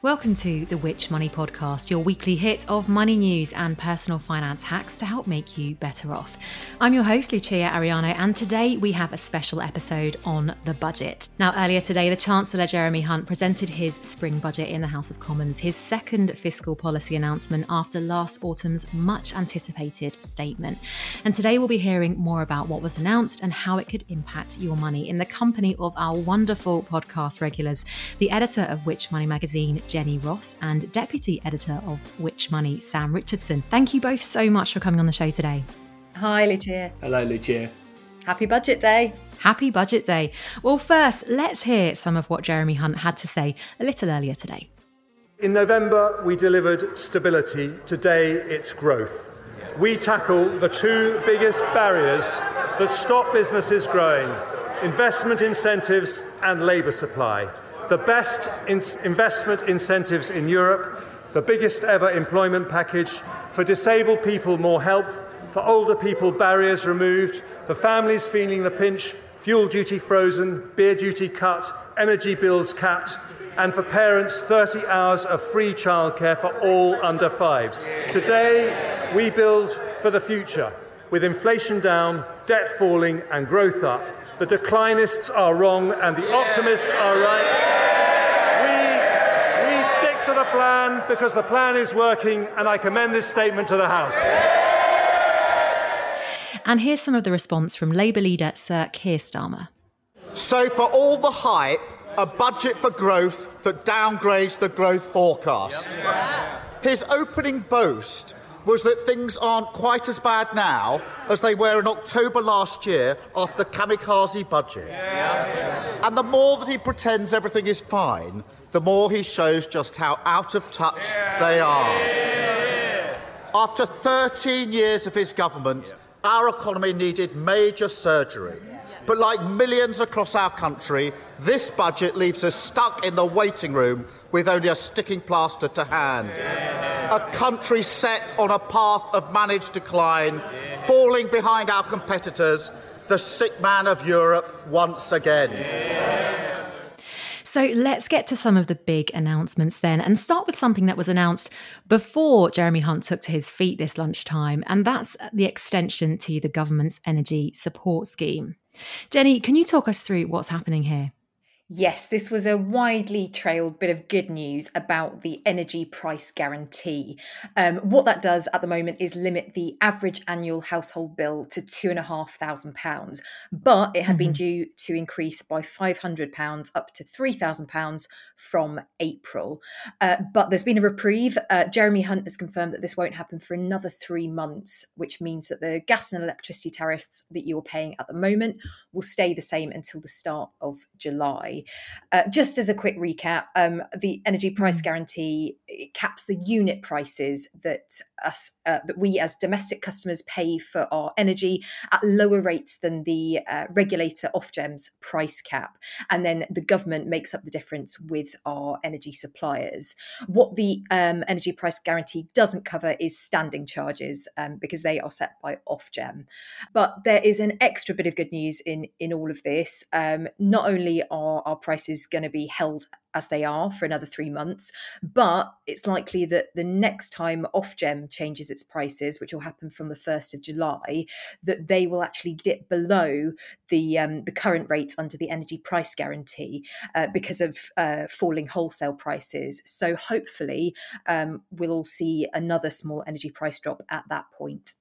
Welcome to the Which Money Podcast, your weekly hit of money news and personal finance hacks to help make you better off. I'm your host, Lucia Ariano, and today we have a special episode on the budget. Now, earlier today, the Chancellor Jeremy Hunt presented his spring budget in the House of Commons, his second fiscal policy announcement after last autumn's much anticipated statement. And today we'll be hearing more about what was announced and how it could impact your money in the company of our wonderful podcast regulars, the editor of Which Money magazine, Jenny Ross, and Deputy Editor of Which Money, Sam Richardson. Thank you both so much for coming on the show today. Hi, Lucia. Hello, Lucia. Happy Budget Day. Happy Budget Day. Well, first, let's hear some of what Jeremy Hunt had to say a little earlier today. In November, we delivered stability. Today, it's growth. We tackle the two biggest barriers that stop businesses growing investment incentives and labour supply the best in- investment incentives in Europe, the biggest ever employment package, for disabled people, more help, for older people, barriers removed, for families feeling the pinch, fuel duty frozen, beer duty cut, energy bills capped, and for parents, 30 hours of free childcare for all under fives. Today, we build for the future, with inflation down, debt falling, and growth up. The declinists are wrong, and the optimists are right to the plan because the plan is working, and I commend this statement to the House. And here's some of the response from Labour leader Sir Keir Starmer. So, for all the hype, a budget for growth that downgrades the growth forecast. His opening boast was that things aren't quite as bad now as they were in October last year after the kamikaze budget. Yeah. And the more that he pretends everything is fine, the more he shows just how out of touch yeah. they are. After 13 years of his government, our economy needed major surgery. But like millions across our country, this budget leaves us stuck in the waiting room with only a sticking plaster to hand. A country set on a path of managed decline, falling behind our competitors, the sick man of Europe once again. So let's get to some of the big announcements then and start with something that was announced before Jeremy Hunt took to his feet this lunchtime, and that's the extension to the government's energy support scheme. Jenny, can you talk us through what's happening here? Yes, this was a widely trailed bit of good news about the energy price guarantee. Um, what that does at the moment is limit the average annual household bill to £2,500, but it had mm-hmm. been due to increase by £500 up to £3,000 from April. Uh, but there's been a reprieve. Uh, Jeremy Hunt has confirmed that this won't happen for another three months, which means that the gas and electricity tariffs that you're paying at the moment will stay the same until the start of July. Uh, just as a quick recap, um, the energy price mm. guarantee caps the unit prices that us uh, that we as domestic customers pay for our energy at lower rates than the uh, regulator Ofgem's price cap, and then the government makes up the difference with our energy suppliers. What the um, energy price guarantee doesn't cover is standing charges um, because they are set by Ofgem. But there is an extra bit of good news in in all of this. Um, not only are our prices going to be held as they are for another three months. But it's likely that the next time Ofgem changes its prices, which will happen from the 1st of July, that they will actually dip below the, um, the current rates under the energy price guarantee uh, because of uh, falling wholesale prices. So hopefully, um, we'll all see another small energy price drop at that point.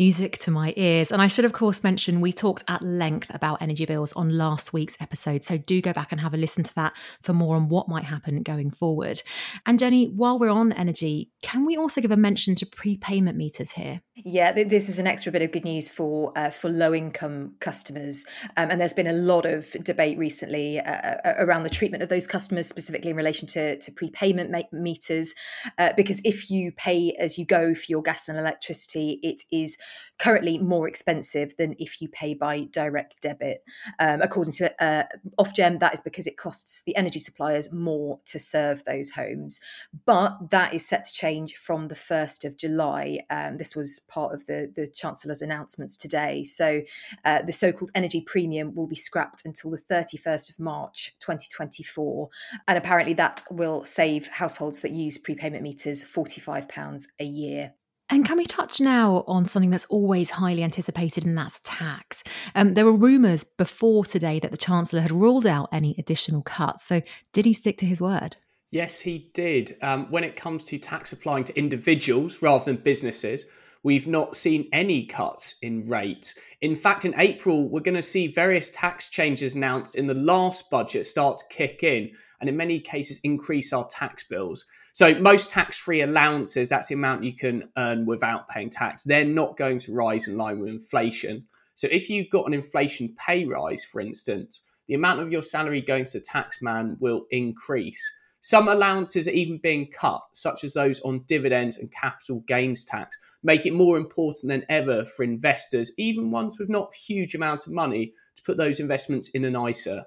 Music to my ears. And I should, of course, mention we talked at length about energy bills on last week's episode. So do go back and have a listen to that for more on what might happen going forward. And Jenny, while we're on energy, can we also give a mention to prepayment meters here? Yeah, this is an extra bit of good news for uh, for low income customers, um, and there's been a lot of debate recently uh, uh, around the treatment of those customers, specifically in relation to, to prepayment meters. Uh, because if you pay as you go for your gas and electricity, it is currently more expensive than if you pay by direct debit. Um, according to uh, Ofgem, that is because it costs the energy suppliers more to serve those homes. But that is set to change from the 1st of July. Um, this was part of the, the Chancellor's announcements today. So uh, the so called energy premium will be scrapped until the 31st of March 2024. And apparently that will save households that use prepayment meters £45 a year. And can we touch now on something that's always highly anticipated, and that's tax? Um, there were rumours before today that the Chancellor had ruled out any additional cuts. So, did he stick to his word? Yes, he did. Um, when it comes to tax applying to individuals rather than businesses, we've not seen any cuts in rates. In fact, in April, we're going to see various tax changes announced in the last budget start to kick in, and in many cases, increase our tax bills. So most tax-free allowances, that's the amount you can earn without paying tax. They're not going to rise in line with inflation. So if you've got an inflation pay rise, for instance, the amount of your salary going to the tax man will increase. Some allowances are even being cut, such as those on dividends and capital gains tax, make it more important than ever for investors, even ones with not huge amount of money, to put those investments in an ISA.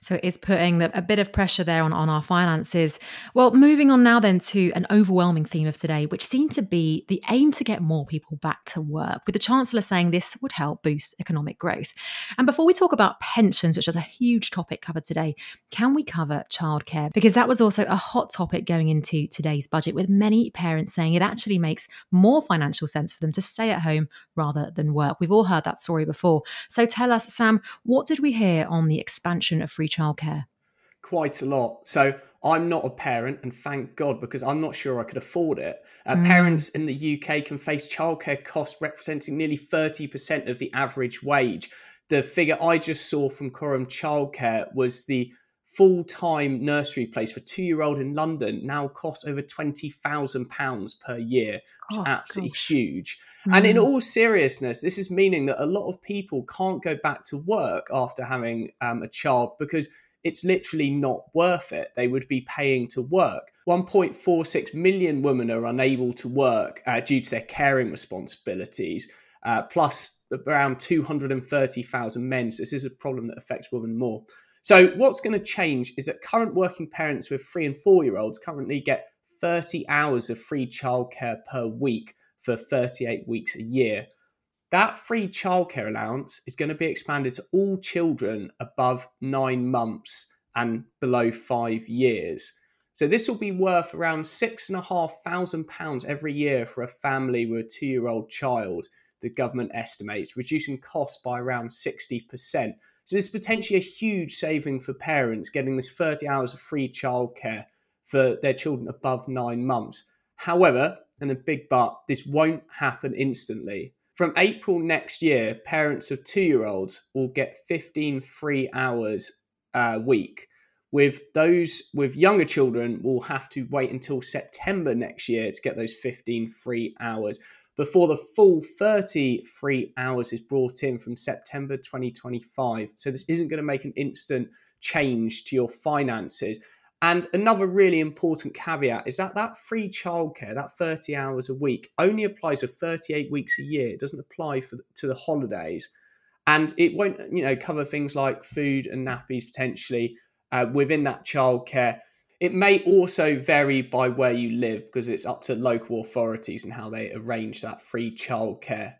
So it is putting the, a bit of pressure there on, on our finances. Well, moving on now then to an overwhelming theme of today, which seemed to be the aim to get more people back to work, with the Chancellor saying this would help boost economic growth. And before we talk about pensions, which is a huge topic covered today, can we cover childcare? Because that was also a hot topic going into today's budget, with many parents saying it actually makes more financial sense for them to stay at home rather than work. We've all heard that story before. So tell us, Sam, what did we hear on the expansion of free childcare? Quite a lot. So I'm not a parent, and thank God, because I'm not sure I could afford it. Uh, Mm. Parents in the UK can face childcare costs representing nearly 30% of the average wage. The figure I just saw from Coram Childcare was the full time nursery place for two year old in London now costs over £20,000 per year, which Oh, is absolutely gosh. huge. And in Mm. all seriousness, this is meaning that a lot of people can't go back to work after having um, a child because it's literally not worth it. They would be paying to work. 1.46 million women are unable to work uh, due to their caring responsibilities, uh, plus around 230,000 men. So this is a problem that affects women more. So what's going to change is that current working parents with three and four year olds currently get 30 hours of free childcare per week for 38 weeks a year. That free childcare allowance is going to be expanded to all children above nine months and below five years. So this will be worth around six and a half thousand pounds every year for a family with a two-year-old child. The government estimates reducing costs by around sixty percent. So this is potentially a huge saving for parents getting this thirty hours of free childcare for their children above nine months. However, and a big but, this won't happen instantly. From April next year, parents of two year olds will get 15 free hours a week. With those with younger children, will have to wait until September next year to get those 15 free hours before the full 30 free hours is brought in from September 2025. So, this isn't going to make an instant change to your finances. And another really important caveat is that that free childcare, that 30 hours a week, only applies for 38 weeks a year. It doesn't apply for to the holidays, and it won't, you know, cover things like food and nappies potentially uh, within that childcare. It may also vary by where you live because it's up to local authorities and how they arrange that free childcare.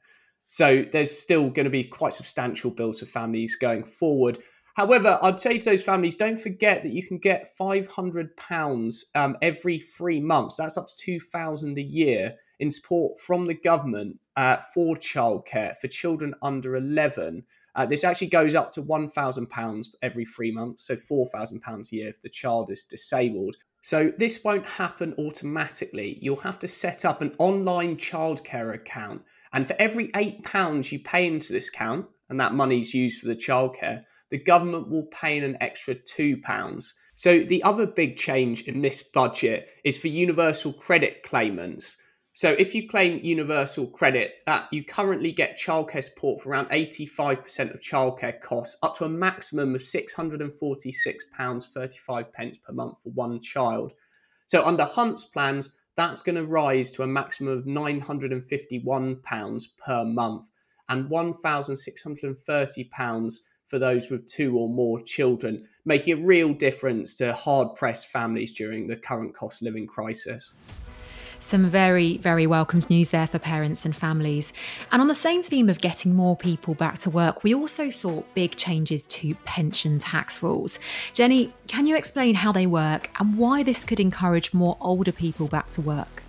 So there's still going to be quite substantial bills for families going forward. However, I'd say to those families, don't forget that you can get £500 um, every three months. That's up to 2000 a year in support from the government uh, for childcare for children under 11. Uh, this actually goes up to £1,000 every three months, so £4,000 a year if the child is disabled. So this won't happen automatically. You'll have to set up an online childcare account And for every £8 you pay into this account, and that money's used for the childcare, the government will pay in an extra £2. So the other big change in this budget is for universal credit claimants. So if you claim universal credit, that you currently get childcare support for around 85% of childcare costs, up to a maximum of £646.35 pence per month for one child. So under Hunt's plans, that's going to rise to a maximum of £951 per month and £1,630 for those with two or more children, making a real difference to hard pressed families during the current cost living crisis. Some very, very welcomes news there for parents and families. And on the same theme of getting more people back to work, we also saw big changes to pension tax rules. Jenny, can you explain how they work and why this could encourage more older people back to work?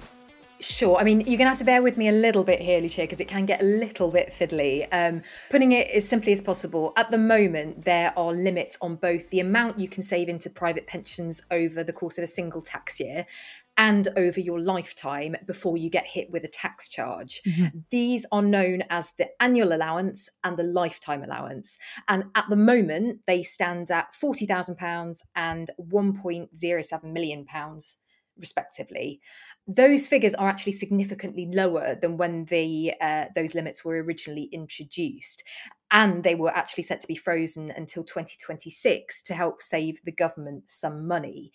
Sure. I mean, you're going to have to bear with me a little bit here, Lucia, because it can get a little bit fiddly. Um, putting it as simply as possible, at the moment, there are limits on both the amount you can save into private pensions over the course of a single tax year and over your lifetime before you get hit with a tax charge. Mm-hmm. These are known as the annual allowance and the lifetime allowance. And at the moment, they stand at £40,000 and £1.07 million respectively. Those figures are actually significantly lower than when the uh, those limits were originally introduced, and they were actually set to be frozen until 2026 to help save the government some money.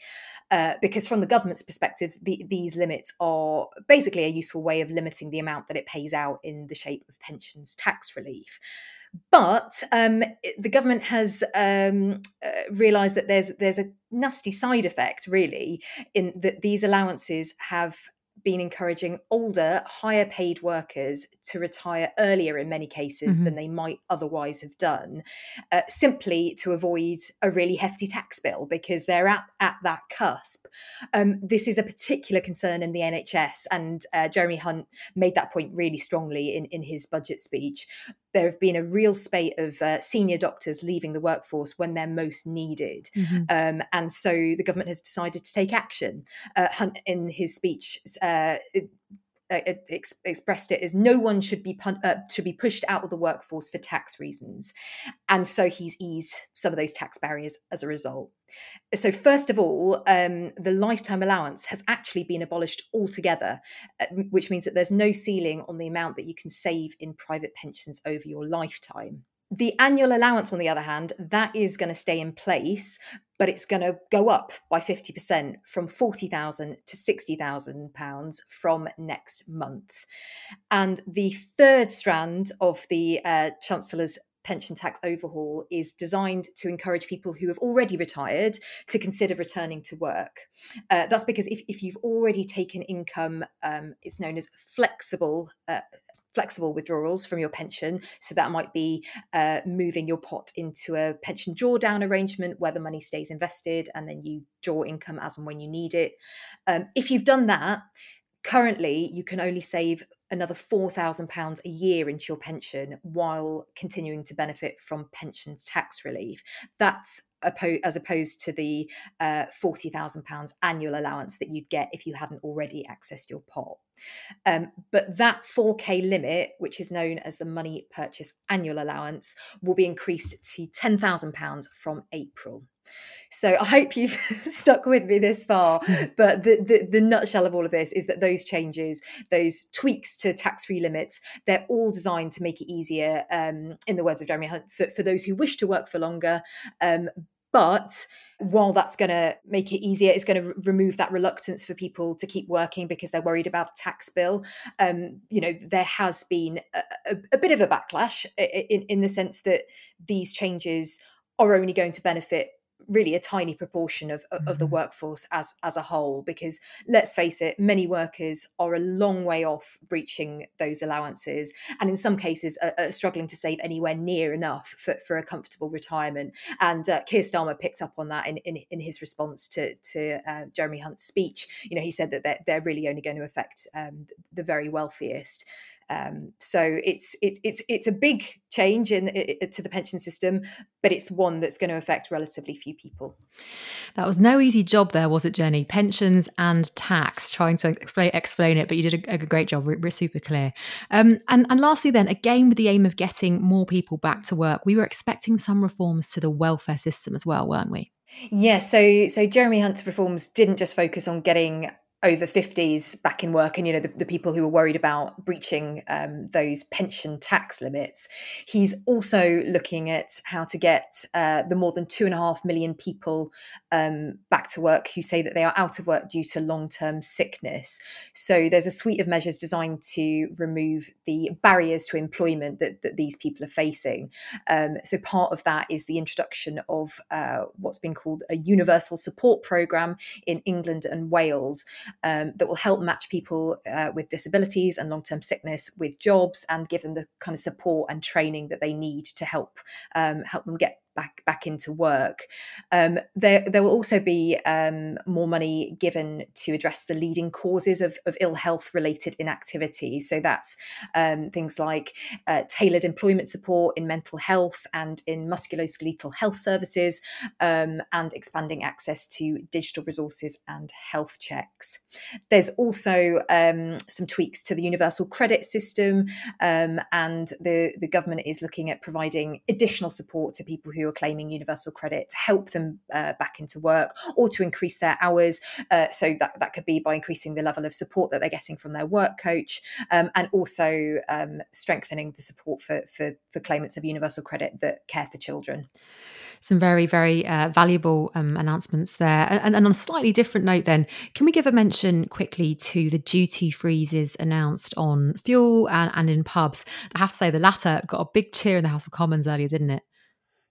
Uh, because from the government's perspective, the, these limits are basically a useful way of limiting the amount that it pays out in the shape of pensions tax relief. But um, the government has um, uh, realised that there's there's a nasty side effect, really, in that these allowances have been encouraging older, higher paid workers to retire earlier in many cases mm-hmm. than they might otherwise have done, uh, simply to avoid a really hefty tax bill because they're at, at that cusp. Um, this is a particular concern in the NHS, and uh, Jeremy Hunt made that point really strongly in, in his budget speech. There have been a real spate of uh, senior doctors leaving the workforce when they're most needed. Mm-hmm. Um, and so the government has decided to take action. Uh, Hunt, in his speech, uh, uh, ex- expressed it as no one should be pun- uh, should be pushed out of the workforce for tax reasons, and so he's eased some of those tax barriers as a result. So first of all, um, the lifetime allowance has actually been abolished altogether, uh, which means that there's no ceiling on the amount that you can save in private pensions over your lifetime. The annual allowance, on the other hand, that is going to stay in place, but it's going to go up by 50% from 40,000 to 60,000 pounds from next month. And the third strand of the uh, Chancellor's pension tax overhaul is designed to encourage people who have already retired to consider returning to work. Uh, that's because if, if you've already taken income, um, it's known as flexible uh, flexible withdrawals from your pension. So that might be uh, moving your pot into a pension drawdown arrangement where the money stays invested and then you draw income as and when you need it. Um, if you've done that, currently you can only save another £4,000 a year into your pension while continuing to benefit from pensions tax relief. That's as opposed to the uh, £40,000 annual allowance that you'd get if you hadn't already accessed your pot. Um, but that 4K limit, which is known as the money purchase annual allowance, will be increased to £10,000 from April. So I hope you've stuck with me this far. But the, the, the nutshell of all of this is that those changes, those tweaks to tax free limits, they're all designed to make it easier, um, in the words of Jeremy Hunt, for, for those who wish to work for longer. Um, but while that's going to make it easier, it's going to r- remove that reluctance for people to keep working because they're worried about a tax bill. Um, you know, there has been a, a, a bit of a backlash in, in the sense that these changes are only going to benefit really a tiny proportion of, of mm-hmm. the workforce as as a whole because let's face it many workers are a long way off breaching those allowances and in some cases are, are struggling to save anywhere near enough for, for a comfortable retirement. And uh, Keir Starmer picked up on that in, in, in his response to to uh, Jeremy Hunt's speech. You know he said that they're, they're really only going to affect um, the very wealthiest. Um, so it's it's it's it's a big change in to the pension system, but it's one that's going to affect relatively few people. That was no easy job there, was it, Jenny? Pensions and tax, trying to explain explain it, but you did a, a great job. We're, we're super clear. Um, and, and lastly, then, again, with the aim of getting more people back to work, we were expecting some reforms to the welfare system as well, weren't we? Yes, yeah, so so Jeremy Hunt's reforms didn't just focus on getting over 50s back in work and you know the, the people who were worried about breaching um, those pension tax limits. He's also looking at how to get uh, the more than two and a half million people um, back to work who say that they are out of work due to long-term sickness. So there's a suite of measures designed to remove the barriers to employment that, that these people are facing. Um, so part of that is the introduction of uh, what's been called a universal support program in england and wales um, that will help match people uh, with disabilities and long term sickness with jobs and give them the kind of support and training that they need to help um, help them get back back into work. Um, there there will also be um, more money given to address the leading causes of, of ill health related inactivity. So that's um, things like uh, tailored employment support in mental health and in musculoskeletal health services, um, and expanding access to digital resources and health checks. There's also um, some tweaks to the universal credit system, um, and the the government is looking at providing additional support to people who are claiming universal credit to help them uh, back into work or to increase their hours. Uh, so that, that could be by increasing the level of support that they're getting from their work coach um, and also um, strengthening the support for, for, for claimants of universal credit that care for children some very, very uh, valuable um, announcements there. And, and, on a slightly different note, then, can we give a mention quickly to the duty freezes announced on fuel and, and in pubs? I have to say, the latter got a big cheer in the House of Commons earlier, didn't it?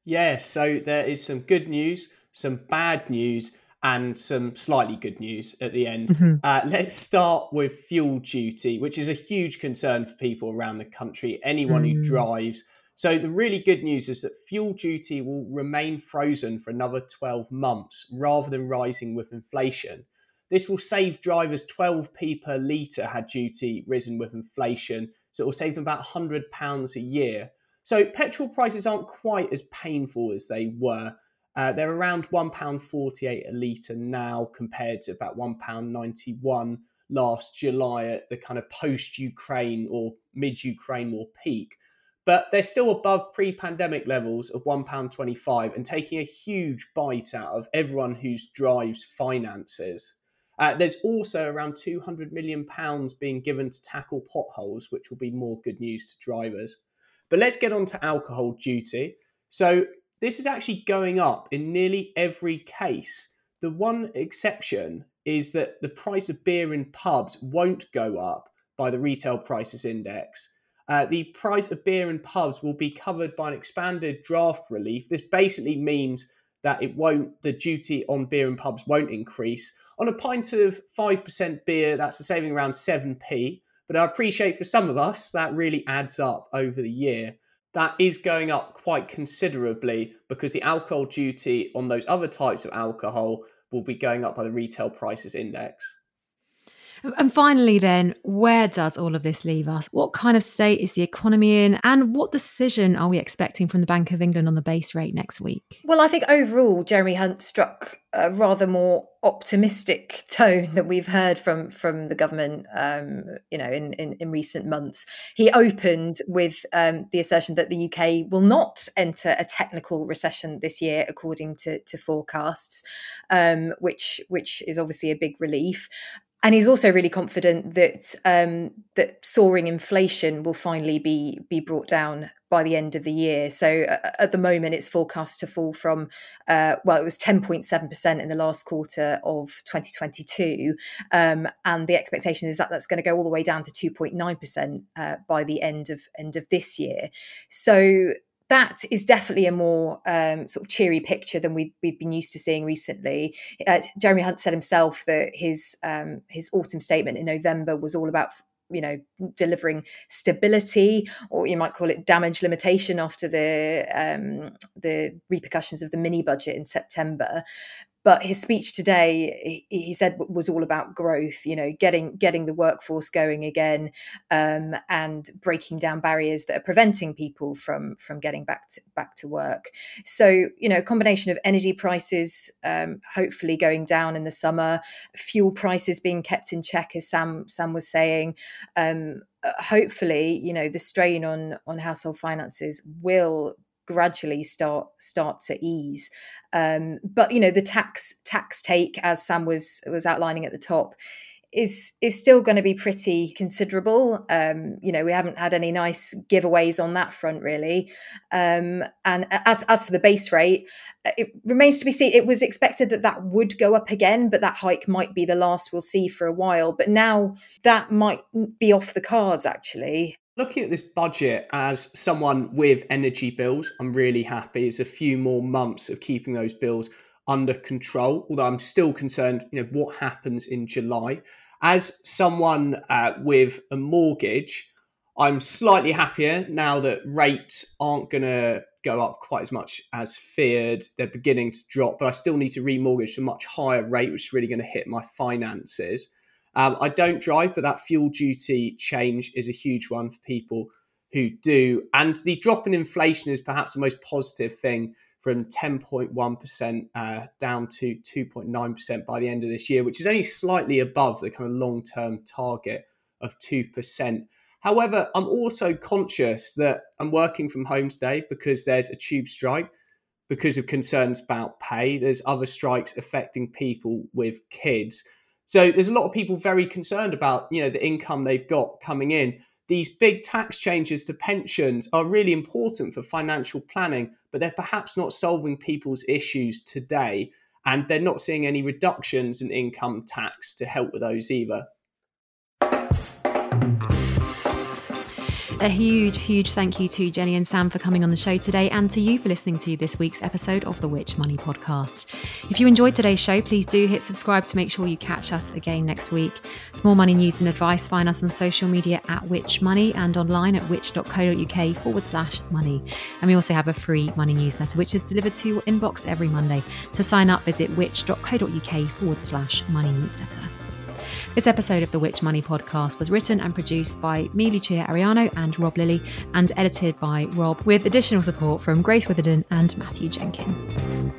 Yeah, so there is some good news, some bad news, and some slightly good news at the end. Mm-hmm. Uh, let's start with fuel duty, which is a huge concern for people around the country, anyone mm. who drives. So, the really good news is that fuel duty will remain frozen for another 12 months rather than rising with inflation. This will save drivers 12p per litre had duty risen with inflation. So, it will save them about £100 a year. So petrol prices aren't quite as painful as they were. Uh, they're around £1.48 a litre now compared to about £1.91 last July at the kind of post Ukraine or mid Ukraine war peak. But they're still above pre pandemic levels of £1.25 and taking a huge bite out of everyone who drives finances. Uh, there's also around £200 million being given to tackle potholes, which will be more good news to drivers. But let's get on to alcohol duty. So this is actually going up in nearly every case. The one exception is that the price of beer in pubs won't go up by the retail prices index. Uh, the price of beer in pubs will be covered by an expanded draft relief. This basically means that it won't, the duty on beer in pubs won't increase. On a pint of 5% beer, that's a saving around 7p. But I appreciate for some of us that really adds up over the year. That is going up quite considerably because the alcohol duty on those other types of alcohol will be going up by the retail prices index. And finally, then, where does all of this leave us? What kind of state is the economy in? And what decision are we expecting from the Bank of England on the base rate next week? Well, I think overall, Jeremy Hunt struck a rather more optimistic tone that we've heard from from the government, um, you know, in, in, in recent months. He opened with um, the assertion that the UK will not enter a technical recession this year, according to, to forecasts, um, which which is obviously a big relief and he's also really confident that um, that soaring inflation will finally be be brought down by the end of the year. So uh, at the moment, it's forecast to fall from uh, well, it was ten point seven percent in the last quarter of twenty twenty two, um, and the expectation is that that's going to go all the way down to two point nine percent uh, by the end of end of this year. So that is definitely a more um, sort of cheery picture than we, we've been used to seeing recently. Uh, Jeremy Hunt said himself that his um, his autumn statement in November was all about you know delivering stability or you might call it damage limitation after the um, the repercussions of the mini budget in September but his speech today, he, said, was all about growth. You know, getting getting the workforce going again, um, and breaking down barriers that are preventing people from from getting back to back to work. So, you know, a combination of energy prices um, hopefully going down in the summer, fuel prices being kept in check, as Sam Sam was saying. Um, uh, hopefully, you know, the strain on on household finances will gradually start start to ease. Um, but you know, the tax tax take, as Sam was was outlining at the top, is is still going to be pretty considerable. Um, you know, we haven't had any nice giveaways on that front, really. Um, and as as for the base rate, uh, it remains to be seen. It was expected that that would go up again, but that hike might be the last we'll see for a while. But now that might be off the cards, actually. Looking at this budget as someone with energy bills, I'm really happy. It's a few more months of keeping those bills under control, although I'm still concerned, you know, what happens in July. As someone uh, with a mortgage, I'm slightly happier now that rates aren't going to go up quite as much as feared. They're beginning to drop, but I still need to remortgage to a much higher rate, which is really going to hit my finances. Um, I don't drive, but that fuel duty change is a huge one for people who do. And the drop in inflation is perhaps the most positive thing from 10.1% uh, down to 2.9% by the end of this year, which is only slightly above the kind of long term target of 2%. However, I'm also conscious that I'm working from home today because there's a tube strike, because of concerns about pay. There's other strikes affecting people with kids. So there's a lot of people very concerned about, you know, the income they've got coming in. These big tax changes to pensions are really important for financial planning, but they're perhaps not solving people's issues today. And they're not seeing any reductions in income tax to help with those either. A huge, huge thank you to Jenny and Sam for coming on the show today and to you for listening to this week's episode of the Which Money podcast. If you enjoyed today's show, please do hit subscribe to make sure you catch us again next week. For more money news and advice, find us on social media at Which Money and online at which.co.uk forward slash money. And we also have a free money newsletter, which is delivered to your inbox every Monday. To sign up, visit which.co.uk forward slash money newsletter. This episode of the Which Money podcast was written and produced by me, Lucia Ariano, and Rob Lilly, and edited by Rob, with additional support from Grace Witherden and Matthew Jenkin.